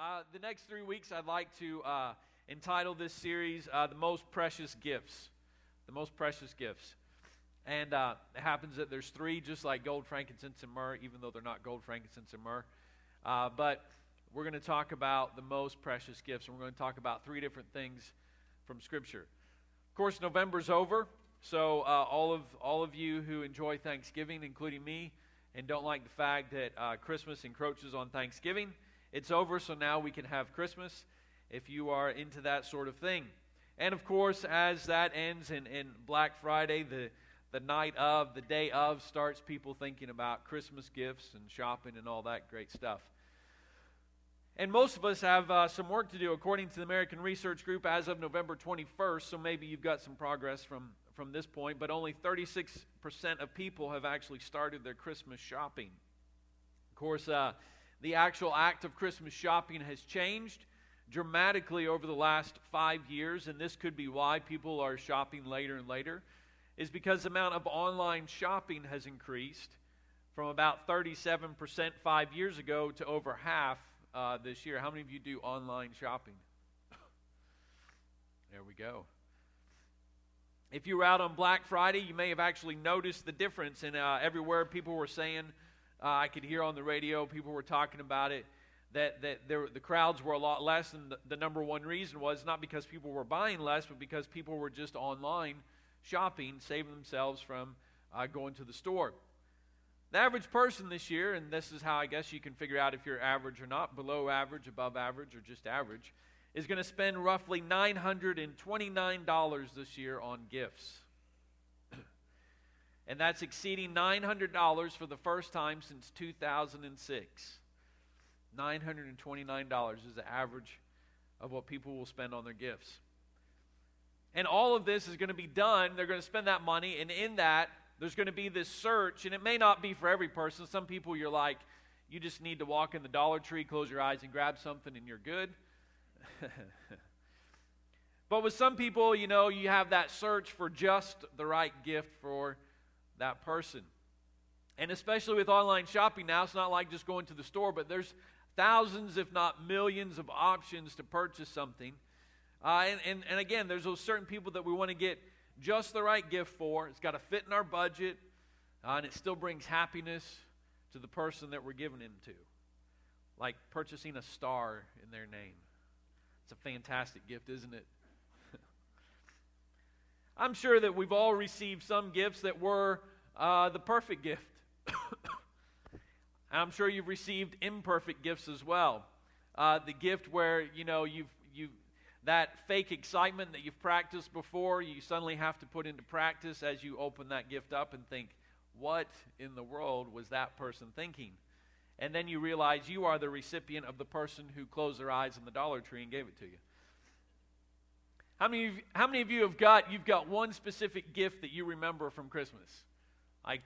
Uh, the next three weeks, I'd like to uh, entitle this series uh, The Most Precious Gifts. The Most Precious Gifts. And uh, it happens that there's three, just like gold, frankincense, and myrrh, even though they're not gold, frankincense, and myrrh. Uh, but we're going to talk about the most precious gifts, and we're going to talk about three different things from Scripture. Of course, November's over, so uh, all of all of you who enjoy Thanksgiving, including me, and don't like the fact that Christmas encroaches on Thanksgiving it's over, so now we can have Christmas if you are into that sort of thing. And of course, as that ends in, in Black Friday, the, the night of, the day of, starts people thinking about Christmas gifts and shopping and all that great stuff. And most of us have uh, some work to do, according to the American Research Group, as of November 21st. So maybe you've got some progress from, from this point, but only 36% of people have actually started their Christmas shopping. Of course, uh, the actual act of Christmas shopping has changed dramatically over the last five years, and this could be why people are shopping later and later, is because the amount of online shopping has increased from about 37% five years ago to over half uh, this year. How many of you do online shopping? there we go. If you were out on Black Friday, you may have actually noticed the difference. And uh, everywhere people were saying, uh, I could hear on the radio people were talking about it that, that there, the crowds were a lot less, and the, the number one reason was not because people were buying less, but because people were just online shopping, saving themselves from uh, going to the store. The average person this year, and this is how I guess you can figure out if you're average or not, below average, above average, or just average, is going to spend roughly $929 this year on gifts and that's exceeding $900 for the first time since 2006. $929 is the average of what people will spend on their gifts. And all of this is going to be done. They're going to spend that money, and in that, there's going to be this search, and it may not be for every person. Some people, you're like, you just need to walk in the Dollar Tree, close your eyes, and grab something, and you're good. but with some people, you know, you have that search for just the right gift for that person. And especially with online shopping now, it's not like just going to the store, but there's thousands, if not millions, of options to purchase something. Uh, and, and, and again, there's those certain people that we want to get just the right gift for. It's got to fit in our budget, uh, and it still brings happiness to the person that we're giving it to. Like purchasing a star in their name. It's a fantastic gift, isn't it? I'm sure that we've all received some gifts that were uh, the perfect gift. I'm sure you've received imperfect gifts as well. Uh, the gift where you know you've you that fake excitement that you've practiced before, you suddenly have to put into practice as you open that gift up and think, what in the world was that person thinking? And then you realize you are the recipient of the person who closed their eyes in the Dollar Tree and gave it to you. How many, of, how many of you have got, you've got one specific gift that you remember from Christmas? Like,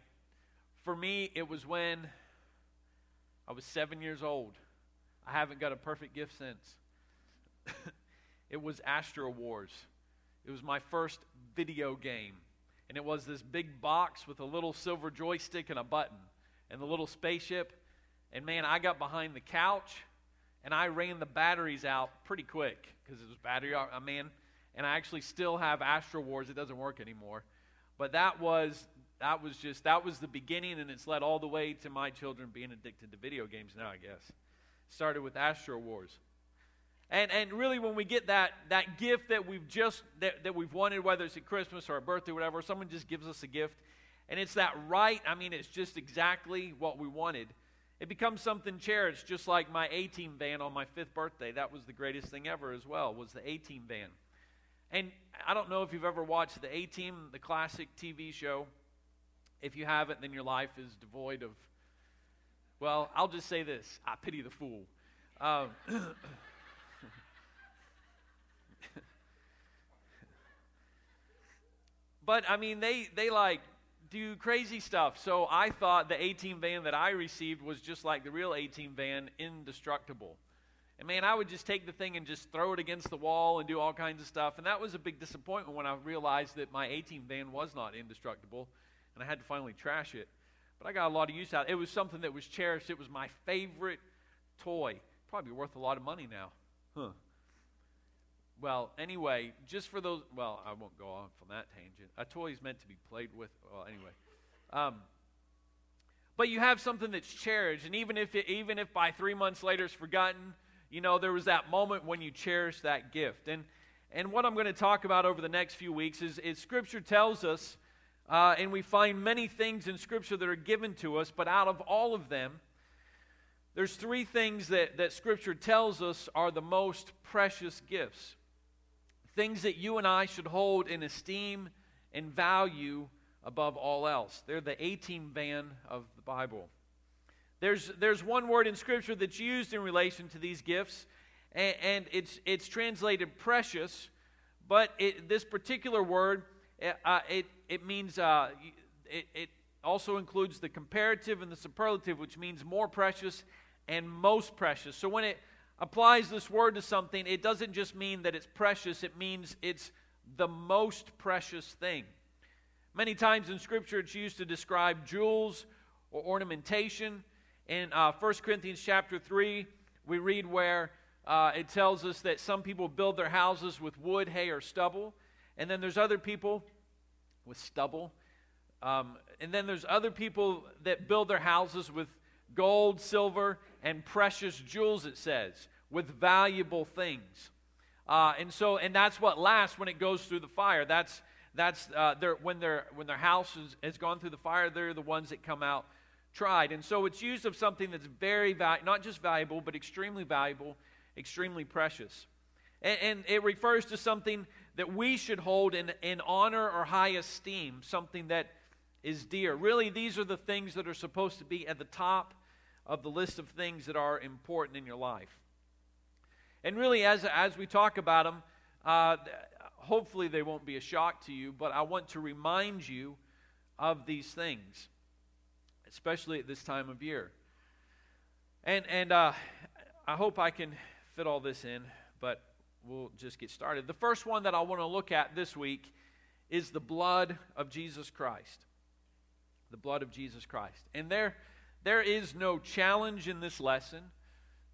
for me, it was when I was seven years old. I haven't got a perfect gift since. it was Astro Wars. It was my first video game. And it was this big box with a little silver joystick and a button and the little spaceship. And man, I got behind the couch and I ran the batteries out pretty quick because it was battery. I uh, mean, and I actually still have Astro Wars. It doesn't work anymore. But that was that was just that was the beginning, and it's led all the way to my children being addicted to video games now. I guess started with Astro Wars. And, and really, when we get that, that gift that we've just that, that we've wanted, whether it's at Christmas or a birthday, or whatever, someone just gives us a gift, and it's that right. I mean, it's just exactly what we wanted. It becomes something cherished, just like my A Team van on my fifth birthday. That was the greatest thing ever, as well. Was the A Team van. And I don't know if you've ever watched the A Team, the classic TV show. If you haven't, then your life is devoid of, well, I'll just say this I pity the fool. Um, but I mean, they, they like do crazy stuff. So I thought the A Team van that I received was just like the real A Team van, indestructible. And man, I would just take the thing and just throw it against the wall and do all kinds of stuff. And that was a big disappointment when I realized that my A Team van was not indestructible and I had to finally trash it. But I got a lot of use out it. It was something that was cherished. It was my favorite toy. probably worth a lot of money now. Huh. Well, anyway, just for those, well, I won't go off on that tangent. A toy is meant to be played with. Well, anyway. Um, but you have something that's cherished, and even if, it, even if by three months later it's forgotten, you know, there was that moment when you cherish that gift. And, and what I'm going to talk about over the next few weeks is, is Scripture tells us, uh, and we find many things in Scripture that are given to us, but out of all of them, there's three things that, that Scripture tells us are the most precious gifts. Things that you and I should hold in esteem and value above all else. They're the A team van of the Bible. There's, there's one word in Scripture that's used in relation to these gifts, and, and it's, it's translated precious, but it, this particular word, uh, it, it means, uh, it, it also includes the comparative and the superlative, which means more precious and most precious. So when it applies this word to something, it doesn't just mean that it's precious, it means it's the most precious thing. Many times in Scripture, it's used to describe jewels or ornamentation. In uh, 1 Corinthians chapter 3, we read where uh, it tells us that some people build their houses with wood, hay, or stubble. And then there's other people with stubble. Um, and then there's other people that build their houses with gold, silver, and precious jewels, it says, with valuable things. Uh, and so, and that's what lasts when it goes through the fire. That's that's uh, when, their, when their house is, has gone through the fire, they're the ones that come out tried. And so it's used of something that's very, not just valuable, but extremely valuable, extremely precious. And, and it refers to something that we should hold in, in honor or high esteem, something that is dear. Really, these are the things that are supposed to be at the top of the list of things that are important in your life. And really, as, as we talk about them, uh, hopefully they won't be a shock to you, but I want to remind you of these things, especially at this time of year. And, and uh, I hope I can fit all this in, but we'll just get started. The first one that I want to look at this week is the blood of Jesus Christ. The blood of Jesus Christ. And there, there is no challenge in this lesson.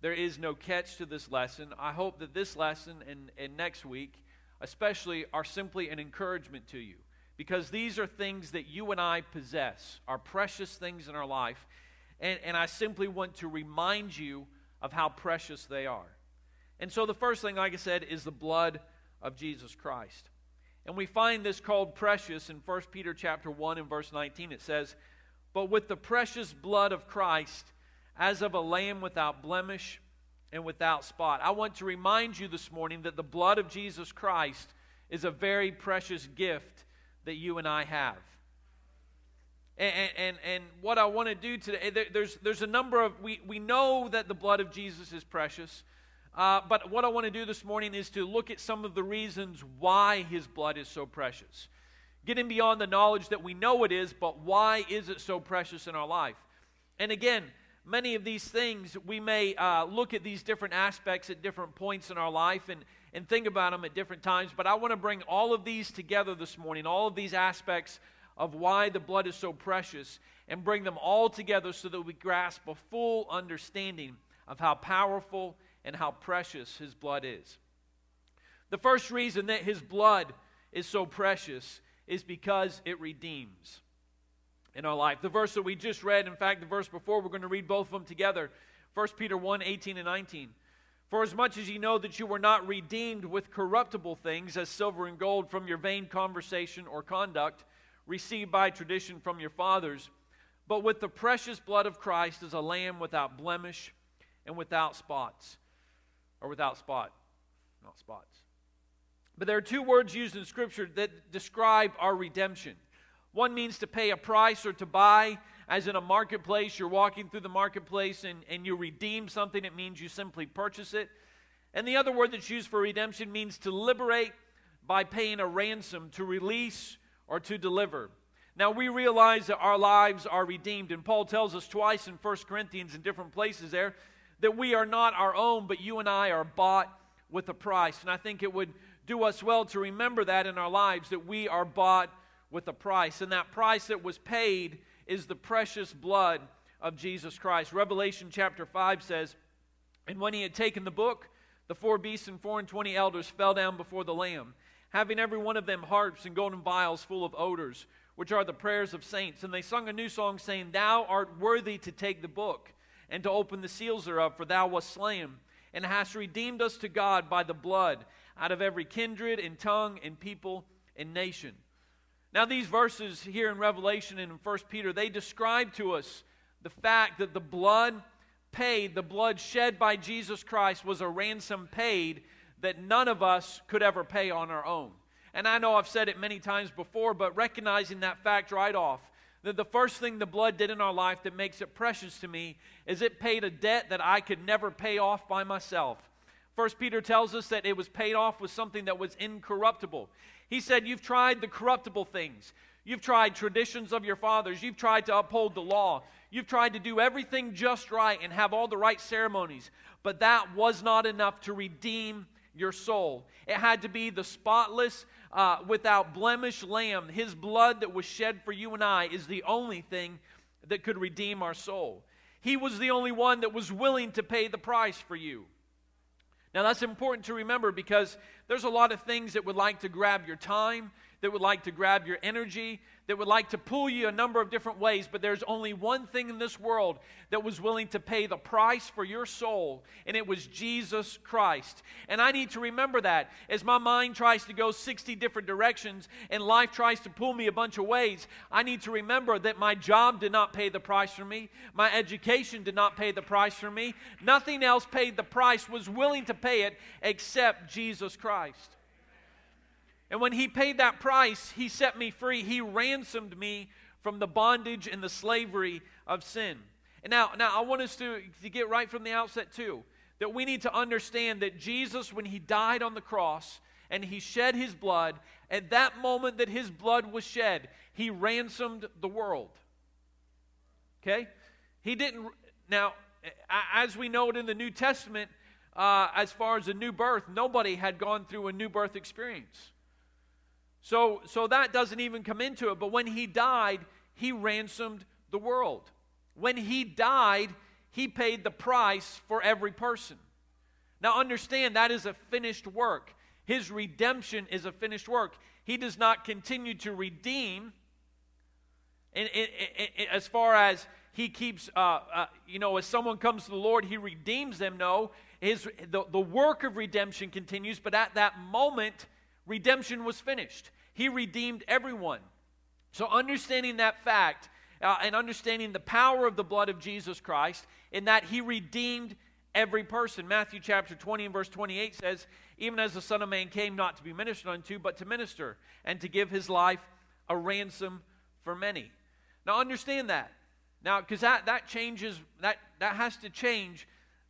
There is no catch to this lesson. I hope that this lesson and, and next week especially, are simply an encouragement to you because these are things that you and I possess, are precious things in our life. And, and I simply want to remind you of how precious they are. And so the first thing, like I said, is the blood of Jesus Christ. And we find this called precious in 1 Peter chapter 1 and verse 19. It says, But with the precious blood of Christ, as of a lamb without blemish and without spot. I want to remind you this morning that the blood of Jesus Christ is a very precious gift that you and I have. And, and, and what I want to do today, there's, there's a number of, we, we know that the blood of Jesus is precious, uh, but what I want to do this morning is to look at some of the reasons why his blood is so precious. Getting beyond the knowledge that we know it is, but why is it so precious in our life? And again, many of these things, we may uh, look at these different aspects at different points in our life and, and think about them at different times. But I want to bring all of these together this morning, all of these aspects of why the blood is so precious, and bring them all together so that we grasp a full understanding of how powerful and how precious His blood is. The first reason that His blood is so precious is because it redeems in our life. The verse that we just read, in fact, the verse before, we're going to read both of them together 1 Peter 1 18 and 19. For as much as ye know that you were not redeemed with corruptible things, as silver and gold, from your vain conversation or conduct, received by tradition from your fathers, but with the precious blood of Christ as a lamb without blemish and without spots. Or without spot, not spots. But there are two words used in Scripture that describe our redemption. One means to pay a price or to buy, as in a marketplace, you're walking through the marketplace and, and you redeem something, it means you simply purchase it. And the other word that's used for redemption means to liberate by paying a ransom, to release or to deliver. Now, we realize that our lives are redeemed, and Paul tells us twice in 1 Corinthians in different places there that we are not our own, but you and I are bought with a price. And I think it would do us well to remember that in our lives, that we are bought with a price. And that price that was paid is the precious blood of Jesus Christ. Revelation chapter 5 says, And when he had taken the book, the four beasts and four and twenty elders fell down before the Lamb, having every one of them harps and golden vials full of odors, which are the prayers of saints. And they sung a new song, saying, Thou art worthy to take the book and to open the seals thereof, for thou wast slain, and hast redeemed us to God by the blood out of every kindred and tongue and people and nation. Now, these verses here in Revelation and in 1 Peter, they describe to us the fact that the blood paid, the blood shed by Jesus Christ was a ransom paid that none of us could ever pay on our own. And I know I've said it many times before, but recognizing that fact right off, that the first thing the blood did in our life that makes it precious to me is it paid a debt that I could never pay off by myself. First Peter tells us that it was paid off with something that was incorruptible. He said, You've tried the corruptible things. You've tried traditions of your fathers. You've tried to uphold the law. You've tried to do everything just right and have all the right ceremonies. But that was not enough to redeem your soul. It had to be the spotless, uh, without blemish lamb. His blood that was shed for you and I is the only thing that could redeem our soul. He was the only one that was willing to pay the price for you. Now, that's important to remember because there's a lot of things that would like to grab your time, that would like to grab your energy, that would like to pull you a number of different ways, but there's only one thing in this world that was willing to pay the price for your soul, and it was Jesus Christ. And I need to remember that as my mind tries to go 60 different directions and life tries to pull me a bunch of ways. I need to remember that my job did not pay the price for me, my education did not pay the price for me, nothing else paid the price, was willing to pay it except Jesus Christ. And when he paid that price, he set me free. He ransomed me from the bondage and the slavery of sin. And now, now I want us to, to get right from the outset, too, that we need to understand that Jesus, when he died on the cross and he shed his blood, at that moment that his blood was shed, he ransomed the world. Okay? He didn't, now, as we know it in the New Testament, uh, as far as a new birth, nobody had gone through a new birth experience. So, so that doesn't even come into it. But when he died, he ransomed the world. When he died, he paid the price for every person. Now, understand that is a finished work. His redemption is a finished work. He does not continue to redeem and, as far as he keeps, uh, uh, you know, as someone comes to the Lord, he redeems them. No, his, the, the work of redemption continues, but at that moment, redemption was finished. He redeemed everyone. So, understanding that fact uh, and understanding the power of the blood of Jesus Christ, in that He redeemed every person. Matthew chapter 20 and verse 28 says, Even as the Son of Man came not to be ministered unto, but to minister, and to give His life a ransom for many. Now, understand that. Now, because that, that changes, that, that has to change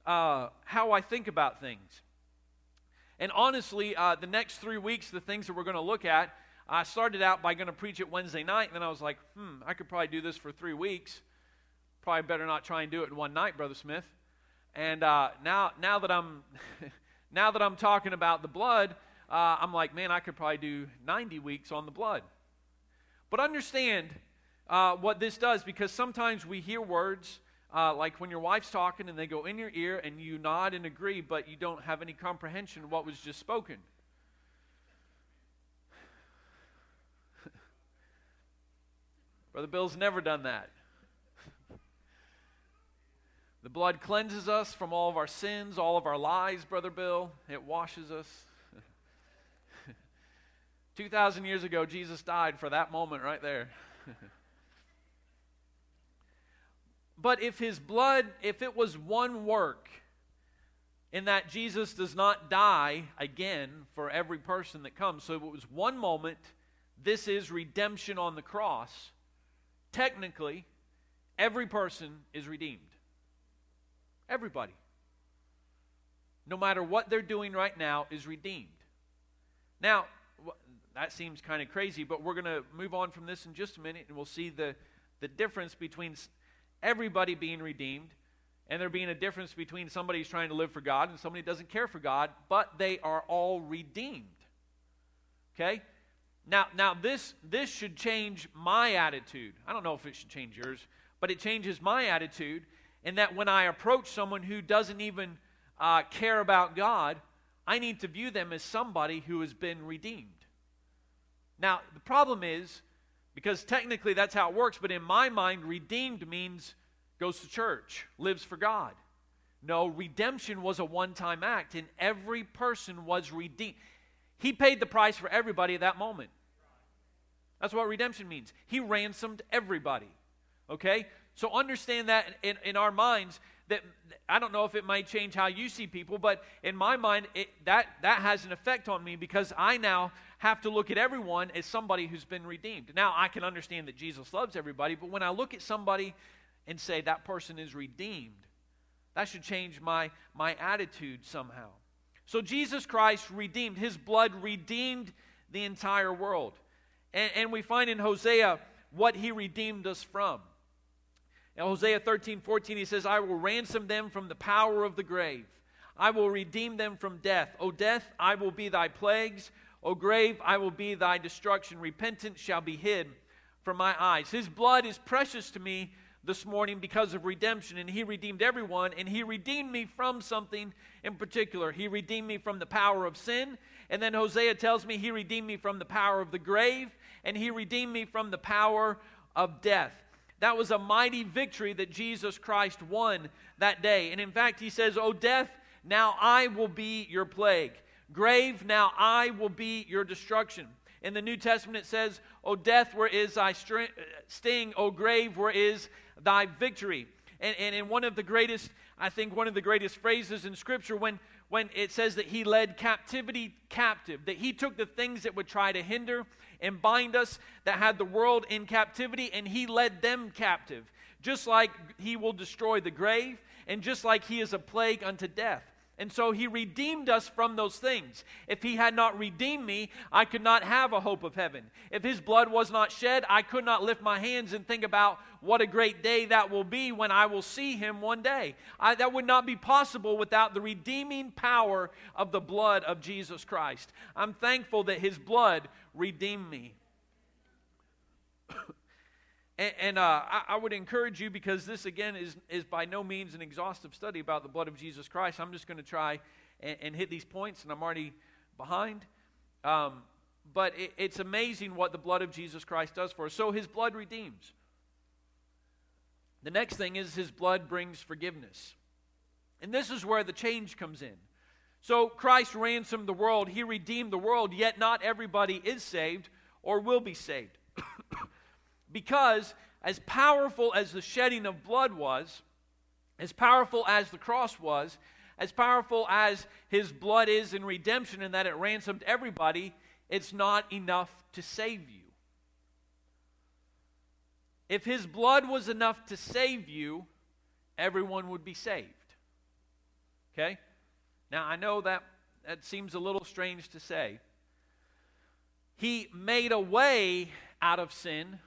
uh, how I think about things. And honestly, uh, the next three weeks, the things that we're going to look at, I started out by going to preach it Wednesday night, and then I was like, hmm, I could probably do this for three weeks. Probably better not try and do it in one night, Brother Smith. And uh, now, now that I'm, now that I'm talking about the blood, uh, I'm like, man, I could probably do 90 weeks on the blood. But understand uh, what this does, because sometimes we hear words uh, like when your wife's talking and they go in your ear and you nod and agree, but you don't have any comprehension of what was just spoken. Brother Bill's never done that. The blood cleanses us from all of our sins, all of our lies, Brother Bill. It washes us. 2,000 years ago, Jesus died for that moment right there. But if his blood, if it was one work, in that Jesus does not die again for every person that comes, so it was one moment, this is redemption on the cross. Technically, every person is redeemed. Everybody. No matter what they're doing right now, is redeemed. Now, that seems kind of crazy, but we're going to move on from this in just a minute and we'll see the, the difference between everybody being redeemed, and there being a difference between somebody who's trying to live for God and somebody who doesn't care for God, but they are all redeemed. Okay? Now, now this, this should change my attitude. I don't know if it should change yours, but it changes my attitude in that when I approach someone who doesn't even uh, care about God, I need to view them as somebody who has been redeemed. Now, the problem is, because technically that's how it works, but in my mind, redeemed means goes to church, lives for God. No, redemption was a one time act, and every person was redeemed. He paid the price for everybody at that moment. That's what redemption means. He ransomed everybody. Okay? So understand that in, in our minds that I don't know if it might change how you see people, but in my mind, it, that, that has an effect on me because I now have to look at everyone as somebody who's been redeemed. Now, I can understand that Jesus loves everybody, but when I look at somebody and say that person is redeemed, that should change my, my attitude somehow. So Jesus Christ redeemed, his blood redeemed the entire world. And, and we find in Hosea what he redeemed us from. In Hosea 13, 14, he says, I will ransom them from the power of the grave. I will redeem them from death. O death, I will be thy plagues. O grave, I will be thy destruction. Repentance shall be hid from my eyes. His blood is precious to me this morning because of redemption, and He redeemed everyone, and He redeemed me from something in particular. He redeemed me from the power of sin, and then Hosea tells me He redeemed me from the power of the grave, and He redeemed me from the power of death. That was a mighty victory that Jesus Christ won that day. And in fact, He says, O death, now I will be your plague. Grave, now I will be your destruction. In the New Testament, it says, O death, where is thy sting? O grave, where is thy victory. And, and in one of the greatest, I think, one of the greatest phrases in Scripture, when, when it says that he led captivity captive, that he took the things that would try to hinder and bind us, that had the world in captivity, and he led them captive. Just like he will destroy the grave, and just like he is a plague unto death. And so he redeemed us from those things. If he had not redeemed me, I could not have a hope of heaven. If his blood was not shed, I could not lift my hands and think about what a great day that will be when I will see him one day. I, that would not be possible without the redeeming power of the blood of Jesus Christ. I'm thankful that his blood redeemed me. And, and uh, I, I, would encourage you because this, again, is, is by no means an exhaustive study about the blood of Jesus Christ. I'm just going to try and, and, hit these points, and I'm already behind. Um, but it, it's amazing what the blood of Jesus Christ does for us. So his blood redeems. The next thing is his blood brings forgiveness. And this is where the change comes in. So Christ ransomed the world, he redeemed the world, yet not everybody is saved or will be saved. Because as powerful as the shedding of blood was, as powerful as the cross was, as powerful as his blood is in redemption and that it ransomed everybody, it's not enough to save you. If his blood was enough to save you, everyone would be saved. Okay? Now, I know that that seems a little strange to say. He made a way out of sin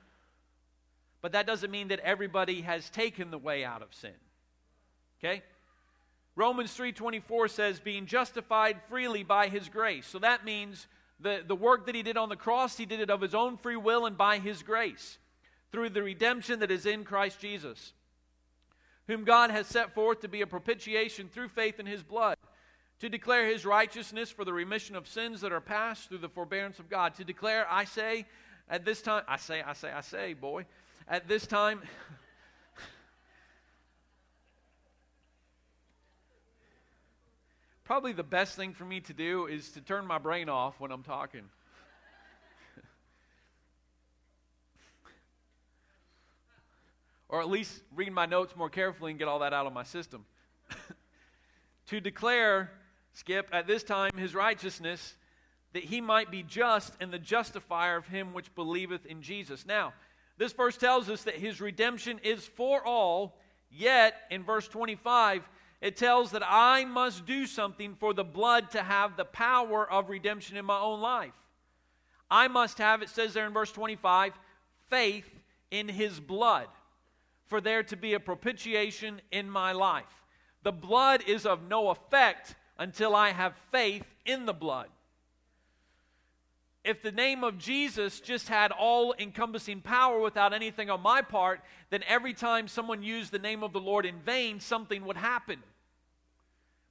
but that doesn't mean that everybody has taken the way out of sin. Okay? Romans 3:24 says being justified freely by his grace. So that means the, the work that he did on the cross, he did it of his own free will and by his grace through the redemption that is in Christ Jesus, whom God has set forth to be a propitiation through faith in his blood, to declare his righteousness for the remission of sins that are past through the forbearance of God, to declare, I say, at this time, I say, I say, I say, boy, at this time, probably the best thing for me to do is to turn my brain off when I'm talking. or at least read my notes more carefully and get all that out of my system. to declare, Skip, at this time his righteousness, that he might be just and the justifier of him which believeth in Jesus. Now, this verse tells us that his redemption is for all, yet in verse 25, it tells that I must do something for the blood to have the power of redemption in my own life. I must have, it says there in verse 25, faith in his blood for there to be a propitiation in my life. The blood is of no effect until I have faith in the blood if the name of Jesus just had all encompassing power without anything on my part, then every time someone used the name of the Lord in vain, something would happen.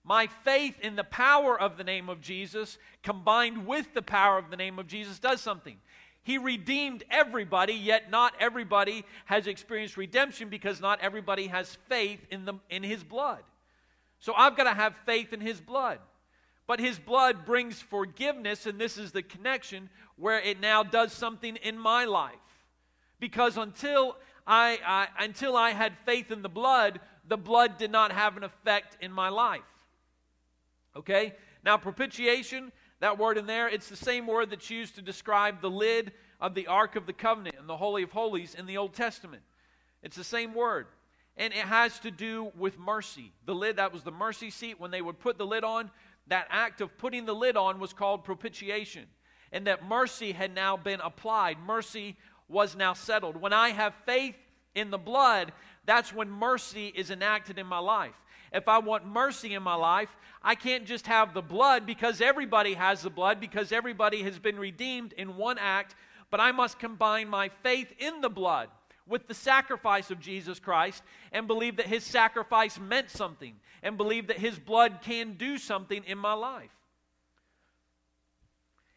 My faith in the power of the name of Jesus, combined with the power of the name of Jesus, does something. He redeemed everybody, yet not everybody has experienced redemption because not everybody has faith in, the, in his blood. So I've got to have faith in his blood. But his blood brings forgiveness, and this is the connection where it now does something in my life. Because until I, I, until I had faith in the blood, the blood did not have an effect in my life. Okay? Now, propitiation, that word in there, it's the same word that's used to describe the lid of the Ark of the Covenant and the Holy of Holies in the Old Testament. It's the same word. And it has to do with mercy. The lid, that was the mercy seat. When they would put the lid on, that act of putting the lid on was called propitiation. And that mercy had now been applied. Mercy was now settled. When I have faith in the blood, that's when mercy is enacted in my life if I want mercy in my life, I can't just have the blood because everybody has the blood, because everybody has been redeemed in one act, but I must combine my faith in the blood with the sacrifice of Jesus Christ and believe that his sacrifice meant something and believe that his blood can do something in my life.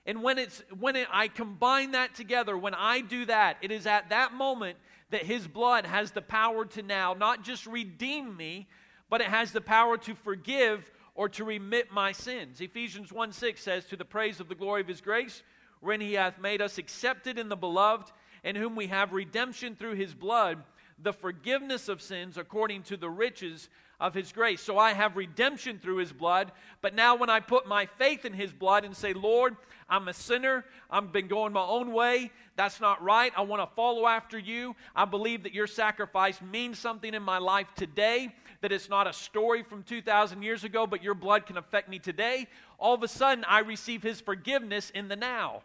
And when it's when it, I combine that together, when I do that, it is at that moment that his blood has the power to now not just redeem me, but it has the power to forgive or to remit my sins. Ephesians 1 6 says, To the praise of the glory of his grace, wherein he hath made us accepted in the beloved, in whom we have redemption through his blood, the forgiveness of sins according to the riches of his grace. So I have redemption through his blood, but now when I put my faith in his blood and say, Lord, I'm a sinner, I've been going my own way, that's not right, I want to follow after you, I believe that your sacrifice means something in my life today that it's not a story from 2,000 years ago, but your blood can affect me today, all of a sudden I receive His forgiveness in the now.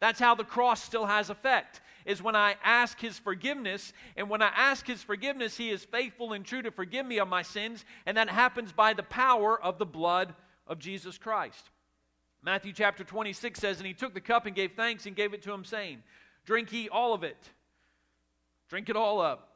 That's how the cross still has effect. Is when I ask his forgiveness, and when I ask his forgiveness, he is faithful and true to forgive me of my sins, and that happens by the power of the blood of Jesus Christ. Matthew chapter 26 says, And he took the cup and gave thanks and gave it to him, saying, Drink ye all of it. Drink it all up.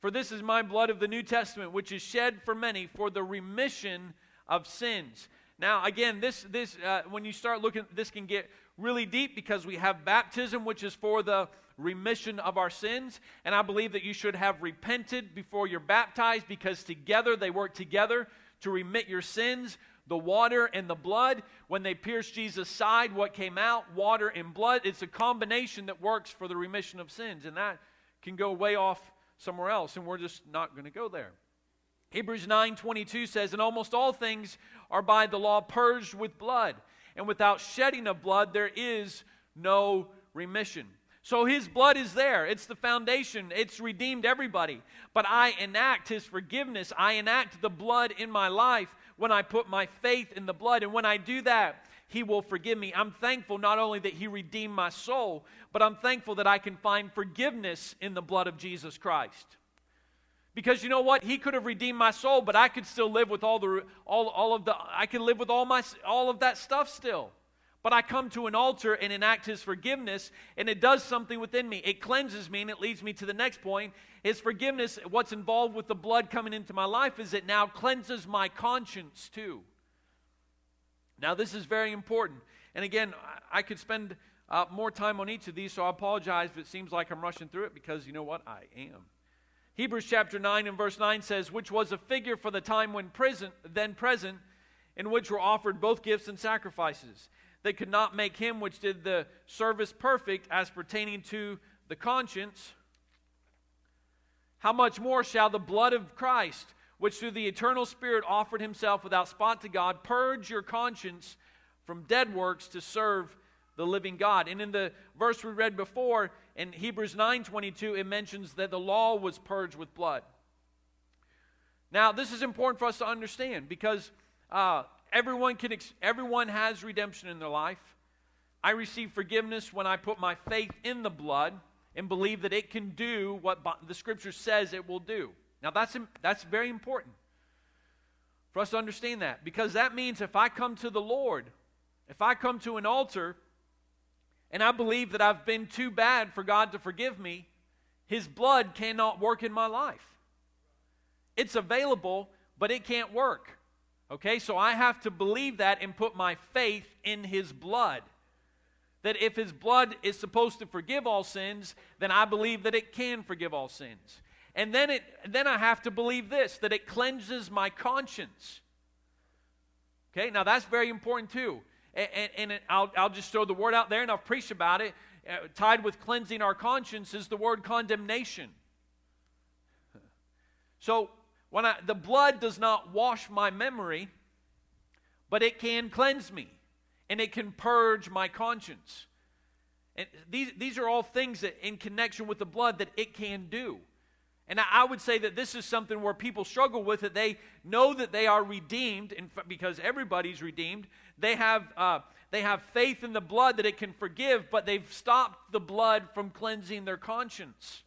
For this is my blood of the New Testament, which is shed for many for the remission of sins. Now, again, this, this uh, when you start looking, this can get really deep because we have baptism, which is for the remission of our sins. And I believe that you should have repented before you're baptized because together they work together to remit your sins. The water and the blood, when they pierced Jesus' side, what came out? Water and blood. It's a combination that works for the remission of sins. And that can go way off somewhere else, and we're just not going to go there. Hebrews 9:22 says, "And almost all things are by the law purged with blood, and without shedding of blood there is no remission." So his blood is there. It's the foundation. It's redeemed everybody. But I enact his forgiveness. I enact the blood in my life when I put my faith in the blood. And when I do that, he will forgive me. I'm thankful not only that He redeemed my soul, but I'm thankful that I can find forgiveness in the blood of Jesus Christ. Because you know what? He could have redeemed my soul, but I could still live with all the all, all of the I can live with all my all of that stuff still. But I come to an altar and enact his forgiveness, and it does something within me. It cleanses me, and it leads me to the next point. His forgiveness, what's involved with the blood coming into my life, is it now cleanses my conscience too. Now, this is very important. And again, I could spend uh, more time on each of these, so I apologize if it seems like I'm rushing through it because you know what? I am. Hebrews chapter 9 and verse 9 says, Which was a figure for the time when present, then present, in which were offered both gifts and sacrifices. They could not make him which did the service perfect as pertaining to the conscience. How much more shall the blood of Christ? which through the eternal Spirit offered himself without spot to God, purge your conscience from dead works to serve the living God. And in the verse we read before, in Hebrews 9:22, it mentions that the law was purged with blood. Now, this is important for us to understand because uh, everyone can ex- everyone has redemption in their life. I receive forgiveness when I put my faith in the blood and believe that it can do what the Scripture says it will do. Now, that's, that's very important for us to understand that because that means if I come to the Lord, if I come to an altar and I believe that I've been too bad for God to forgive me, His blood cannot work in my life. It's available, but it can't work. Okay, so I have to believe that and put my faith in his blood. That if his blood is supposed to forgive all sins, then I believe that it can forgive all sins. And then, it, then I have to believe this that it cleanses my conscience. Okay, now that's very important too. And, and, and I'll, I'll just throw the word out there and I'll preach about it. Uh, tied with cleansing our conscience is the word condemnation. So when I, the blood does not wash my memory, but it can cleanse me and it can purge my conscience. And these, these are all things that in connection with the blood that it can do. And I would say that this is something where people struggle with it. They know that they are redeemed, because everybody's redeemed. They have, uh, they have faith in the blood that it can forgive, but they've stopped the blood from cleansing their conscience.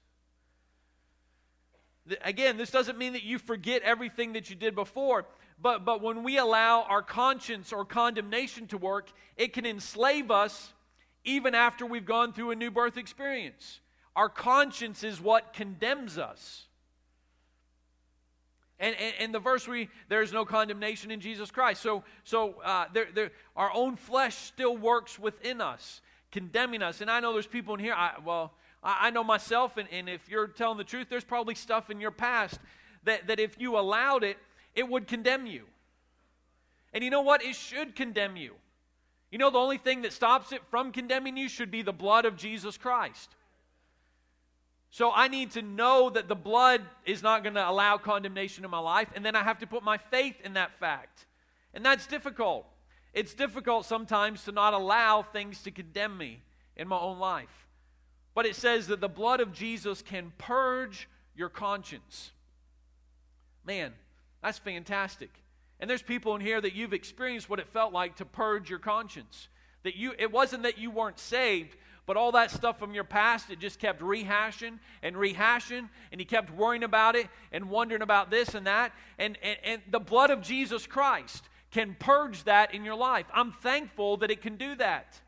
Again, this doesn't mean that you forget everything that you did before, but, but when we allow our conscience or condemnation to work, it can enslave us even after we've gone through a new birth experience. Our conscience is what condemns us. And, and, and, the verse we there is no condemnation in Jesus Christ. So so uh, there, there, our own flesh still works within us, condemning us. And I know there's people in here. I, well, I, I know myself, and, and if you're telling the truth, there's probably stuff in your past that, that if you allowed it, it would condemn you. And you know what? It should condemn you. You know, the only thing that stops it from condemning you should be the blood of Jesus Christ. So I need to know that the blood is not going to allow condemnation in my life, and then I have to put my faith in that fact. And that's difficult. It's difficult sometimes to not allow things to condemn me in my own life. But it says that the blood of Jesus can purge your conscience. Man, that's fantastic. And there's people in here that you've experienced what it felt like to purge your conscience. That you it wasn't that you weren't saved, but all that stuff from your past, it just kept rehashing and rehashing, and you kept worrying about it and wondering about this and that. And, and, and the blood of Jesus Christ can purge that in your life. I'm thankful that it can do that.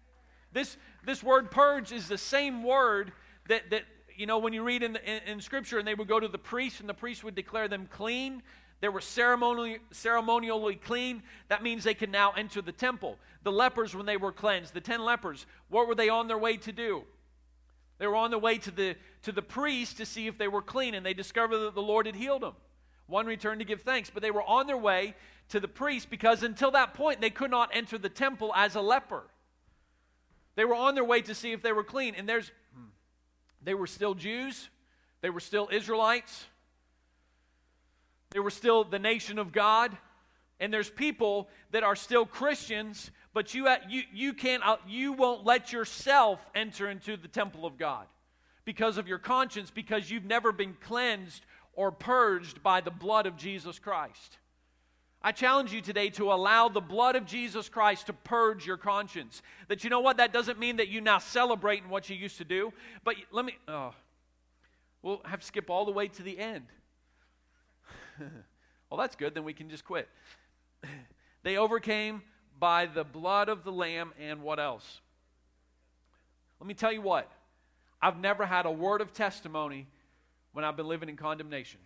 This, this word purge is the same word that, that you know, when you read in, in, in Scripture and they would go to the priest and the priest would declare them clean, they were ceremonially, ceremonially clean. That means they can now enter the temple. The lepers, when they were cleansed, the ten lepers, what were they on their way to do? They were on their way to the, to the priest to see if they were clean, and they discovered that the Lord had healed them. One returned to give thanks, but they were on their way to the priest because until that point they could not enter the temple as a leper. They were on their way to see if they were clean, and there's hmm, they were still Jews, they were still Israelites, they were still the nation of God. And there's people that are still Christians, but you, you, you, can't, you won't let yourself enter into the temple of God because of your conscience, because you've never been cleansed or purged by the blood of Jesus Christ. I challenge you today to allow the blood of Jesus Christ to purge your conscience. That you know what? That doesn't mean that you now celebrate in what you used to do. But let me, oh, we'll have to skip all the way to the end. well, that's good. Then we can just quit. they overcame by the blood of the Lamb and what else? Let me tell you what. I've never had a word of testimony when I've been living in condemnation.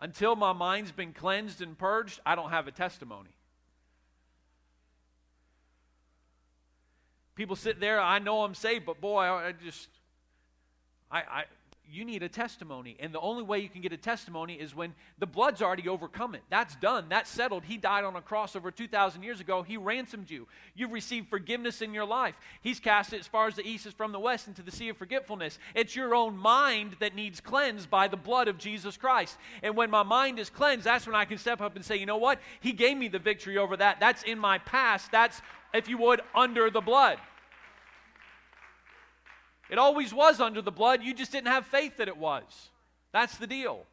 Until my mind's been cleansed and purged, I don't have a testimony. People sit there, I know I'm saved, but boy, I just, I, I, you need a testimony. And the only way you can get a testimony is when the blood's already overcome it. That's done. That's settled. He died on a cross over 2,000 years ago. He ransomed you. You've received forgiveness in your life. He's cast it as far as the east is from the west into the sea of forgetfulness. It's your own mind that needs cleansed by the blood of Jesus Christ. And when my mind is cleansed, that's when I can step up and say, you know what? He gave me the victory over that. That's in my past. That's, if you would, under the blood. It always was under the blood. You just didn't have faith that it was. That's the deal.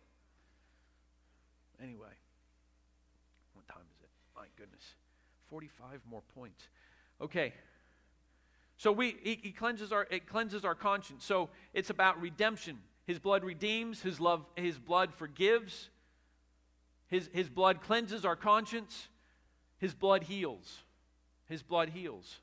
Anyway, what time is it? My goodness. 45 more points. Okay. So we he, he cleanses our it cleanses our conscience. So it's about redemption. His blood redeems, his love his blood forgives. His his blood cleanses our conscience. His blood heals. His blood heals.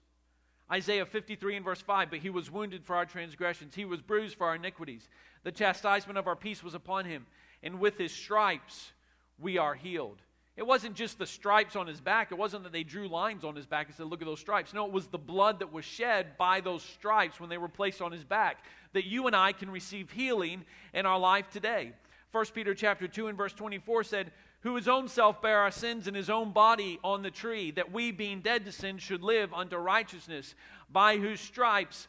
Isaiah 53 and verse 5 But he was wounded for our transgressions, he was bruised for our iniquities. The chastisement of our peace was upon him, and with his stripes we are healed. It wasn't just the stripes on his back. It wasn't that they drew lines on his back and said, Look at those stripes. No, it was the blood that was shed by those stripes when they were placed on his back that you and I can receive healing in our life today. 1 Peter chapter 2 and verse 24 said, Who his own self bare our sins in his own body on the tree, that we, being dead to sin, should live unto righteousness, by whose stripes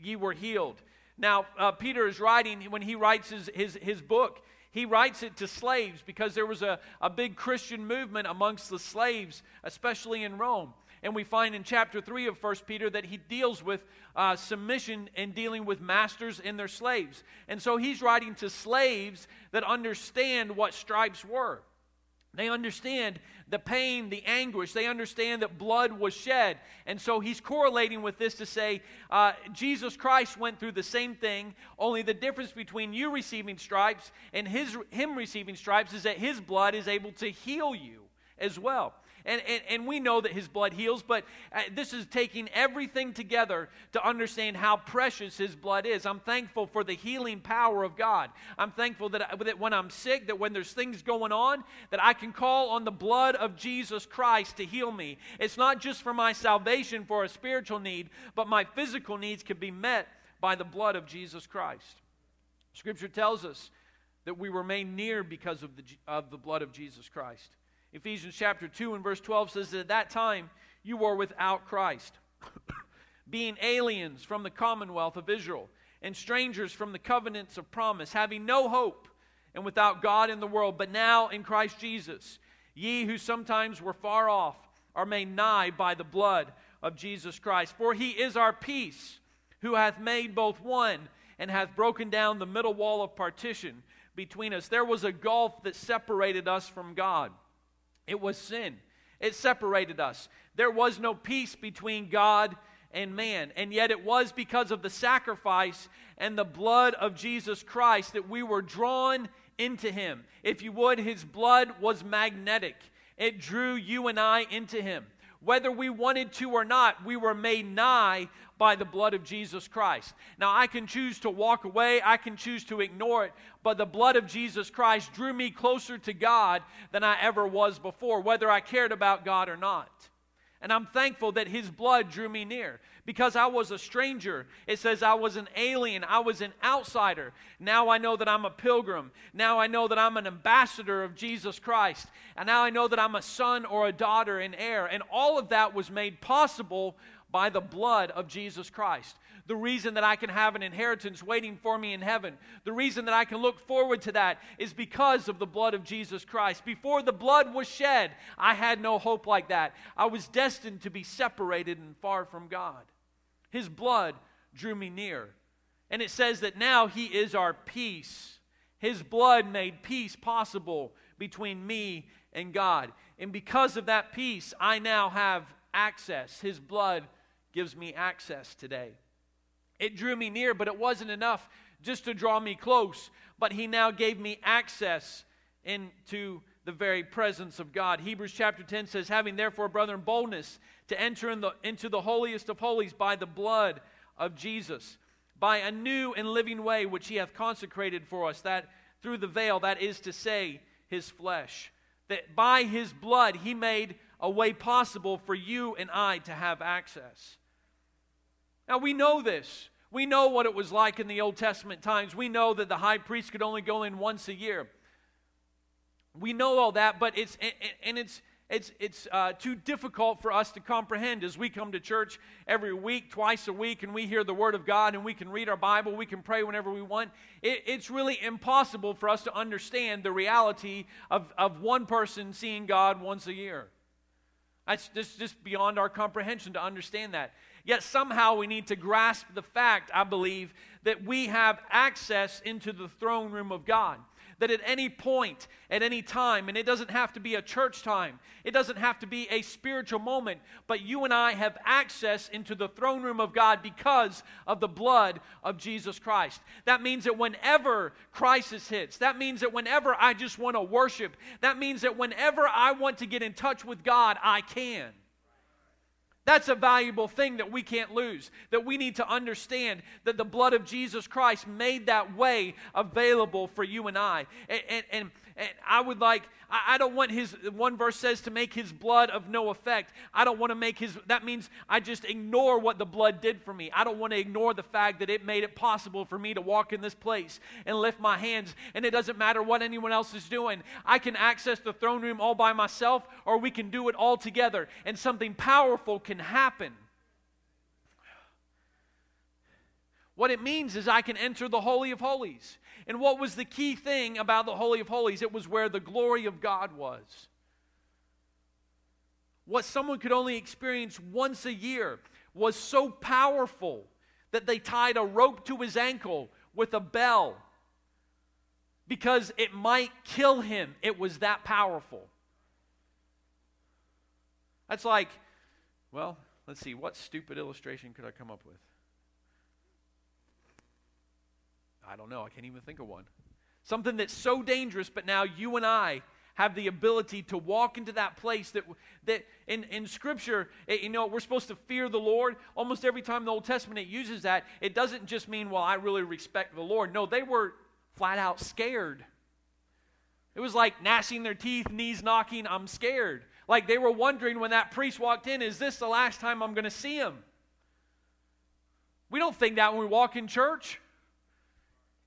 ye were healed. Now, uh, Peter is writing, when he writes his, his, his book, he writes it to slaves because there was a, a big Christian movement amongst the slaves, especially in Rome. And we find in chapter 3 of 1 Peter that he deals with uh, submission and dealing with masters and their slaves. And so he's writing to slaves that understand what stripes were. They understand the pain, the anguish. They understand that blood was shed. And so he's correlating with this to say uh, Jesus Christ went through the same thing, only the difference between you receiving stripes and his, him receiving stripes is that his blood is able to heal you as well. And, and, and we know that his blood heals, but uh, this is taking everything together to understand how precious his blood is. I'm thankful for the healing power of God. I'm thankful that, uh, that when I'm sick, that when there's things going on, that I can call on the blood of Jesus Christ to heal me. It's not just for my salvation, for a spiritual need, but my physical needs can be met by the blood of Jesus Christ. Scripture tells us that we remain near because of the, of the blood of Jesus Christ. Ephesians chapter 2 and verse 12 says that at that time you were without Christ, being aliens from the commonwealth of Israel and strangers from the covenants of promise, having no hope and without God in the world. But now in Christ Jesus, ye who sometimes were far off are made nigh by the blood of Jesus Christ. For he is our peace, who hath made both one and hath broken down the middle wall of partition between us. There was a gulf that separated us from God it was sin. It separated us. There was no peace between God and man. And yet it was because of the sacrifice and the blood of Jesus Christ that we were drawn into him. If you would, his blood was magnetic, it drew you and I into him. Whether we wanted to or not, we were made nigh by the blood of Jesus Christ. Now, I can choose to walk away, I can choose to ignore it, but the blood of Jesus Christ drew me closer to God than I ever was before, whether I cared about God or not. And I'm thankful that His blood drew me near because I was a stranger. It says I was an alien, I was an outsider. Now I know that I'm a pilgrim. Now I know that I'm an ambassador of Jesus Christ. And now I know that I'm a son or a daughter and heir. And all of that was made possible by the blood of Jesus Christ. The reason that I can have an inheritance waiting for me in heaven, the reason that I can look forward to that is because of the blood of Jesus Christ. Before the blood was shed, I had no hope like that. I was destined to be separated and far from God. His blood drew me near. And it says that now He is our peace. His blood made peace possible between me and God. And because of that peace, I now have access. His blood gives me access today. It drew me near, but it wasn't enough just to draw me close, but He now gave me access into the very presence of God. Hebrews chapter 10 says, Having therefore, brethren, boldness to enter in the, into the holiest of holies by the blood of Jesus, by a new and living way which He hath consecrated for us, that through the veil, that is to say, His flesh. That by His blood He made a way possible for you and I to have access. Now, we know this. We know what it was like in the Old Testament times. We know that the high priest could only go in once a year. We know all that, but it's, and it's, it's, it's uh, too difficult for us to comprehend as we come to church every week, twice a week, and we hear the Word of God and we can read our Bible, we can pray whenever we want. It, it's really impossible for us to understand the reality of, of one person seeing God once a year. That's just, just beyond our comprehension to understand that. Yet somehow we need to grasp the fact, I believe, that we have access into the throne room of God that at any point, at any time, and it doesn't have to be a church time, it doesn't have to be a spiritual moment, but you and I have access into the throne room of God because of the blood of Jesus Christ. That means that whenever crisis hits, that means that whenever I just want to worship, that means that whenever I want to get in touch with God, I can. That's a valuable thing that we can't lose. That we need to understand that the blood of Jesus Christ made that way available for you and I. And, and, and, And I would like, I, don't want his, one verse says to make his blood of no effect. I don't want to make his, that means I just ignore what the blood did for me. I don't want to ignore the fact that it made it possible for me to walk in this place and lift my hands. And it doesn't matter what anyone else is doing. I can access the throne room all by myself, or we can do it all together, and something powerful can happen. What it means is I can enter the Holy of Holies. And what was the key thing about the Holy of Holies? It was where the glory of God was. What someone could only experience once a year was so powerful that they tied a rope to his ankle with a bell because it might kill him. It was that powerful. That's like, well, let's see, what stupid illustration could I come up with? I don't know. I can't even think of one. Something that's so dangerous, but now you and I have the ability to walk into that place that, that in, in Scripture, it, you know, we're supposed to fear the Lord. Almost every time the Old Testament it uses that, it doesn't just mean, well, I really respect the Lord. No, they were flat out scared. It was like gnashing their teeth, knees knocking, I'm scared. Like they were wondering when that priest walked in, is this the last time I'm going to see him? We don't think that when we walk in church.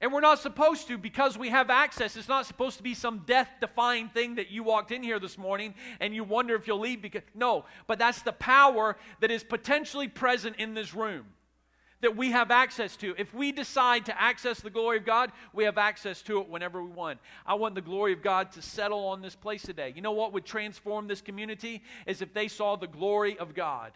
And we're not supposed to because we have access. It's not supposed to be some death defying thing that you walked in here this morning and you wonder if you'll leave because no, but that's the power that is potentially present in this room that we have access to. If we decide to access the glory of God, we have access to it whenever we want. I want the glory of God to settle on this place today. You know what would transform this community is if they saw the glory of God.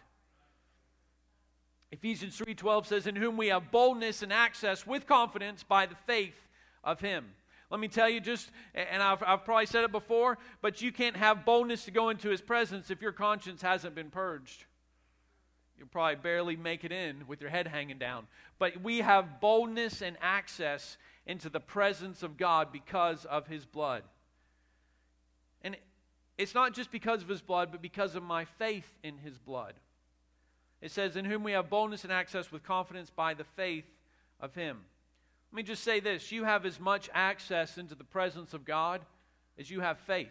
Ephesians 3:12 says in whom we have boldness and access with confidence by the faith of him. Let me tell you just and I've, I've probably said it before, but you can't have boldness to go into his presence if your conscience hasn't been purged. You'll probably barely make it in with your head hanging down. But we have boldness and access into the presence of God because of his blood. And it's not just because of his blood, but because of my faith in his blood. It says, In whom we have boldness and access with confidence by the faith of Him. Let me just say this you have as much access into the presence of God as you have faith.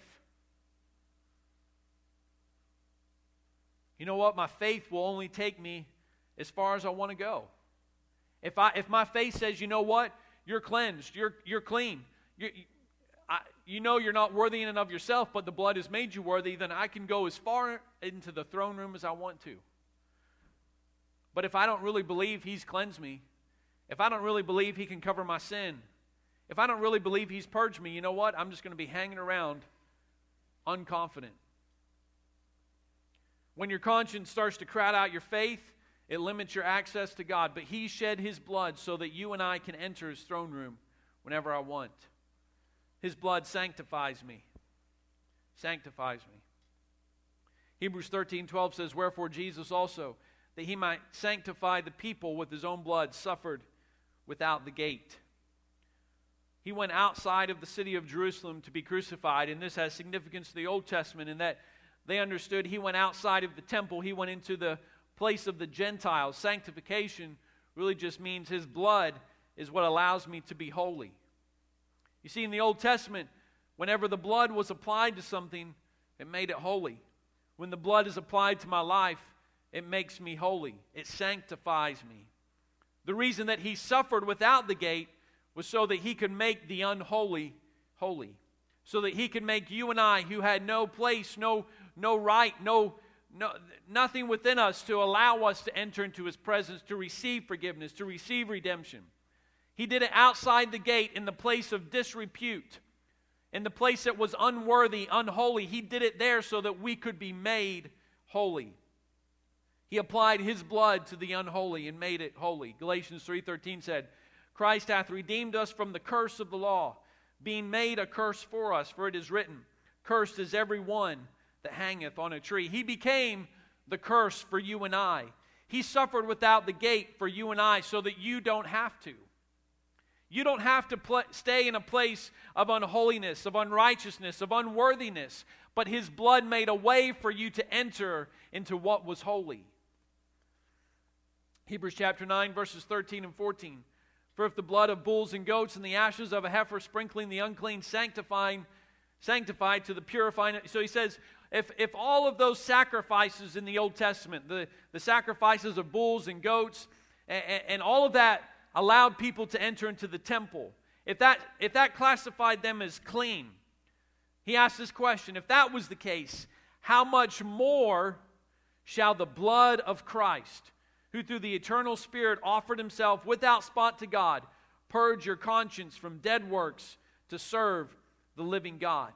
You know what? My faith will only take me as far as I want to go. If, I, if my faith says, you know what? You're cleansed, you're, you're clean, you're, I, you know you're not worthy in and of yourself, but the blood has made you worthy, then I can go as far into the throne room as I want to. But if I don't really believe He's cleansed me, if I don't really believe He can cover my sin, if I don't really believe He's purged me, you know what? I'm just going to be hanging around unconfident. When your conscience starts to crowd out your faith, it limits your access to God. But He shed His blood so that you and I can enter His throne room whenever I want. His blood sanctifies me. Sanctifies me. Hebrews 13 12 says, Wherefore Jesus also that he might sanctify the people with his own blood, suffered without the gate. He went outside of the city of Jerusalem to be crucified, and this has significance to the Old Testament in that they understood he went outside of the temple, he went into the place of the Gentiles. Sanctification really just means his blood is what allows me to be holy. You see, in the Old Testament, whenever the blood was applied to something, it made it holy. When the blood is applied to my life, it makes me holy, it sanctifies me. The reason that he suffered without the gate was so that he could make the unholy holy. So that he could make you and I, who had no place, no, no right, no, no, nothing within us to allow us to enter into his presence, to receive forgiveness, to receive redemption. He did it outside the gate in the place of disrepute, in the place that was unworthy, unholy. He did it there so that we could be made holy. He applied his blood to the unholy and made it holy. Galatians 3:13 said, "Christ hath redeemed us from the curse of the law, being made a curse for us, for it is written, cursed is every one that hangeth on a tree." He became the curse for you and I. He suffered without the gate for you and I so that you don't have to. You don't have to pl- stay in a place of unholiness, of unrighteousness, of unworthiness, but His blood made a way for you to enter into what was holy. Hebrews chapter 9, verses 13 and 14. For if the blood of bulls and goats and the ashes of a heifer sprinkling the unclean, sanctifying sanctified to the purifying. So he says, if, if all of those sacrifices in the Old Testament, the, the sacrifices of bulls and goats, and, and all of that allowed people to enter into the temple, if that, if that classified them as clean, he asked this question if that was the case, how much more shall the blood of Christ, who through the eternal Spirit offered himself without spot to God, purge your conscience from dead works to serve the living God?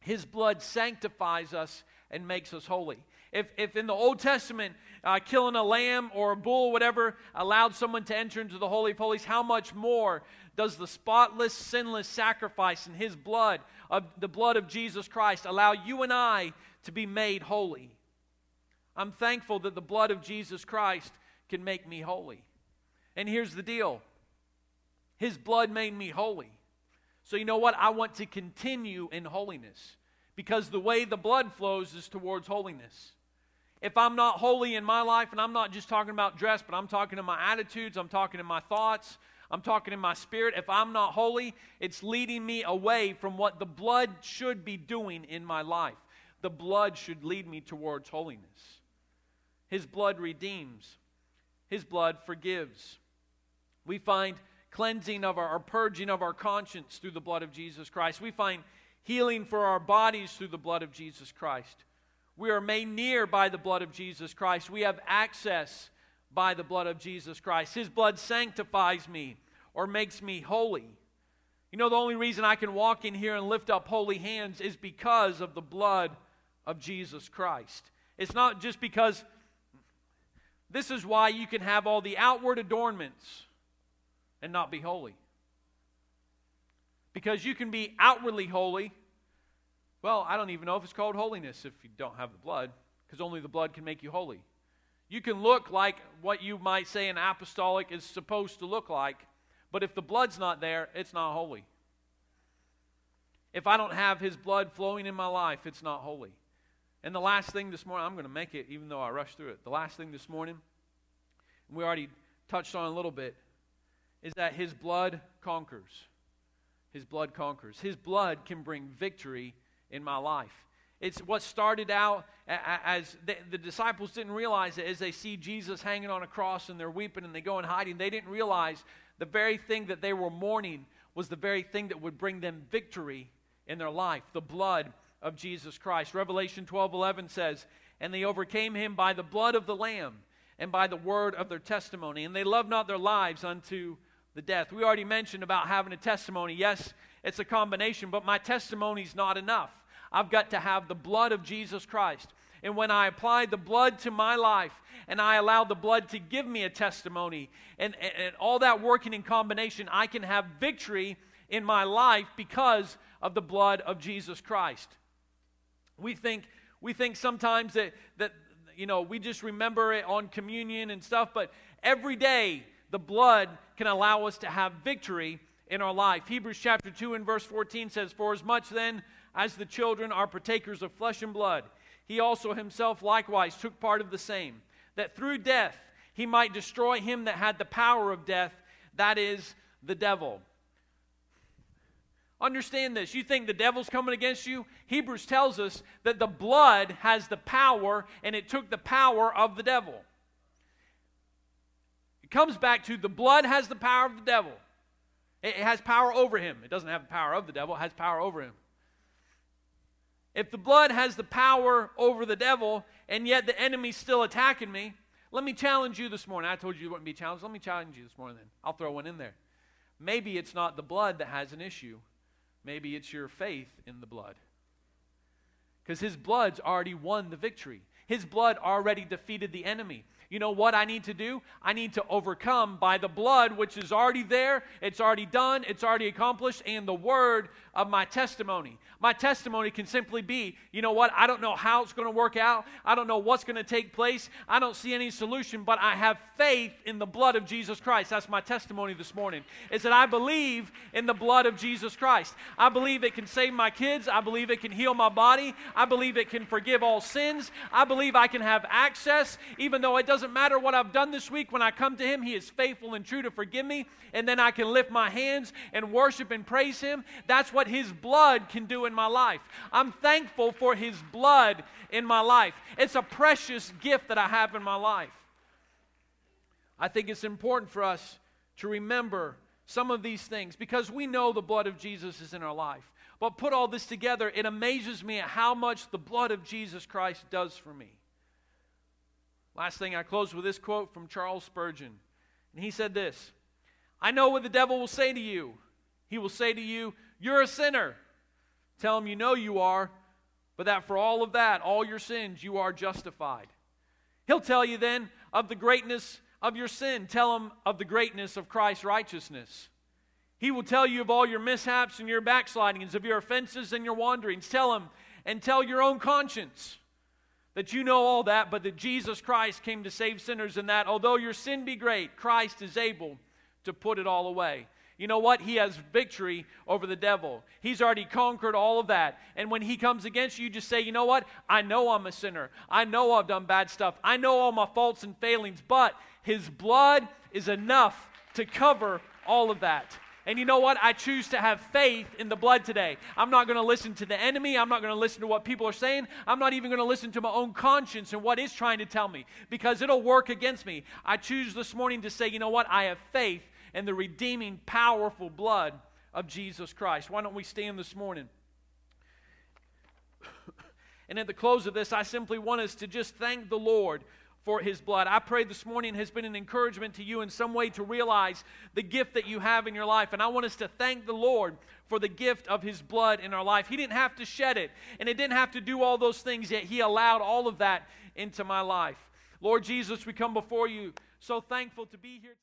His blood sanctifies us and makes us holy. If, if in the Old Testament, uh, killing a lamb or a bull whatever allowed someone to enter into the Holy of Holies, how much more does the spotless, sinless sacrifice in His blood, of the blood of Jesus Christ, allow you and I to be made holy? I'm thankful that the blood of Jesus Christ can make me holy. And here's the deal His blood made me holy. So, you know what? I want to continue in holiness because the way the blood flows is towards holiness. If I'm not holy in my life, and I'm not just talking about dress, but I'm talking in my attitudes, I'm talking in my thoughts, I'm talking in my spirit. If I'm not holy, it's leading me away from what the blood should be doing in my life. The blood should lead me towards holiness. His blood redeems, His blood forgives. We find cleansing of our, or purging of our conscience through the blood of Jesus Christ. We find healing for our bodies through the blood of Jesus Christ. We are made near by the blood of Jesus Christ. We have access by the blood of Jesus Christ. His blood sanctifies me or makes me holy. You know, the only reason I can walk in here and lift up holy hands is because of the blood of Jesus Christ. It's not just because this is why you can have all the outward adornments and not be holy. Because you can be outwardly holy well, I don't even know if it's called holiness if you don't have the blood, because only the blood can make you holy. You can look like what you might say an apostolic is supposed to look like, but if the blood's not there, it's not holy. If I don't have his blood flowing in my life, it's not holy. And the last thing this morning, I'm going to make it even though I rushed through it. The last thing this morning, we already touched on a little bit, is that his blood conquers. His blood conquers. His blood can bring victory in my life. It's what started out as the, the, disciples didn't realize it as they see Jesus hanging on a cross and they're weeping and they go in hiding. They didn't realize the very thing that they were mourning was the very thing that would bring them victory in their life the blood of Jesus Christ. Revelation 12 11 says, And they overcame him by the blood of the Lamb and by the word of their testimony. And they loved not their lives unto the death. We already mentioned about having a testimony. Yes, it's a combination, but my testimony is not enough. I've got to have the blood of Jesus Christ. And when I apply the blood to my life and I allow the blood to give me a testimony and, and, and, all that working in combination, I can have victory in my life because of the blood of Jesus Christ. We think, we think sometimes that, that, you know, we just remember it on communion and stuff, but every day the blood can allow us to have victory in our life. Hebrews chapter 2 and verse 14 says, For as much then as the children are partakers of flesh and blood, he also himself likewise took part of the same, that through death he might destroy him that had the power of death, that is, the devil. Understand this. You think the devil's coming against you? Hebrews tells us that the blood has the power, and it took the power of the devil. It comes back to the blood has the power of the devil. It has power over him. It doesn't have the power of the devil, it has power over him. If the blood has the power over the devil, and yet the enemy's still attacking me, let me challenge you this morning. I told you you wouldn't be challenged. Let me challenge you this morning then. I'll throw one in there. Maybe it's not the blood that has an issue. Maybe it's your faith in the blood. Because his blood's already won the victory. His blood already defeated the enemy. You know what I need to do? I need to overcome by the blood, which is already there, it's already done, it's already accomplished, and the word of my testimony. My testimony can simply be, you know what? I don't know how it's going to work out. I don't know what's going to take place. I don't see any solution, but I have faith in the blood of Jesus Christ. That's my testimony this morning. Is that I believe in the blood of Jesus Christ. I believe it can save my kids. I believe it can heal my body. I believe it can forgive all sins. I believe I can have access, even though it doesn't matter what I've done this week. When I come to Him, He is faithful and true to forgive me, and then I can lift my hands and worship and praise Him. That's what His blood can do in my life. I'm thankful for His blood in my life. It's a precious gift that I have in my life. I think it's important for us to remember some of these things because we know the blood of Jesus is in our life. But put all this together, it amazes me at how much the blood of Jesus Christ does for me. Last thing, I close with this quote from Charles Spurgeon. And he said this I know what the devil will say to you. He will say to you, You're a sinner. Tell him you know you are, but that for all of that, all your sins, you are justified. He'll tell you then of the greatness of your sin. Tell him of the greatness of Christ's righteousness. He will tell you of all your mishaps and your backslidings, of your offenses and your wanderings. Tell him and tell your own conscience that you know all that, but that Jesus Christ came to save sinners, and that although your sin be great, Christ is able to put it all away. You know what? He has victory over the devil. He's already conquered all of that. And when he comes against you, you just say, you know what? I know I'm a sinner. I know I've done bad stuff. I know all my faults and failings, but his blood is enough to cover all of that. And you know what? I choose to have faith in the blood today. I'm not going to listen to the enemy. I'm not going to listen to what people are saying. I'm not even going to listen to my own conscience and what it's trying to tell me because it'll work against me. I choose this morning to say, you know what? I have faith in the redeeming, powerful blood of Jesus Christ. Why don't we stand this morning? and at the close of this, I simply want us to just thank the Lord for his blood. I pray this morning has been an encouragement to you in some way to realize the gift that you have in your life. And I want us to thank the Lord for the gift of his blood in our life. He didn't have to shed it, and it didn't have to do all those things, yet he allowed all of that into my life. Lord Jesus, we come before you so thankful to be here.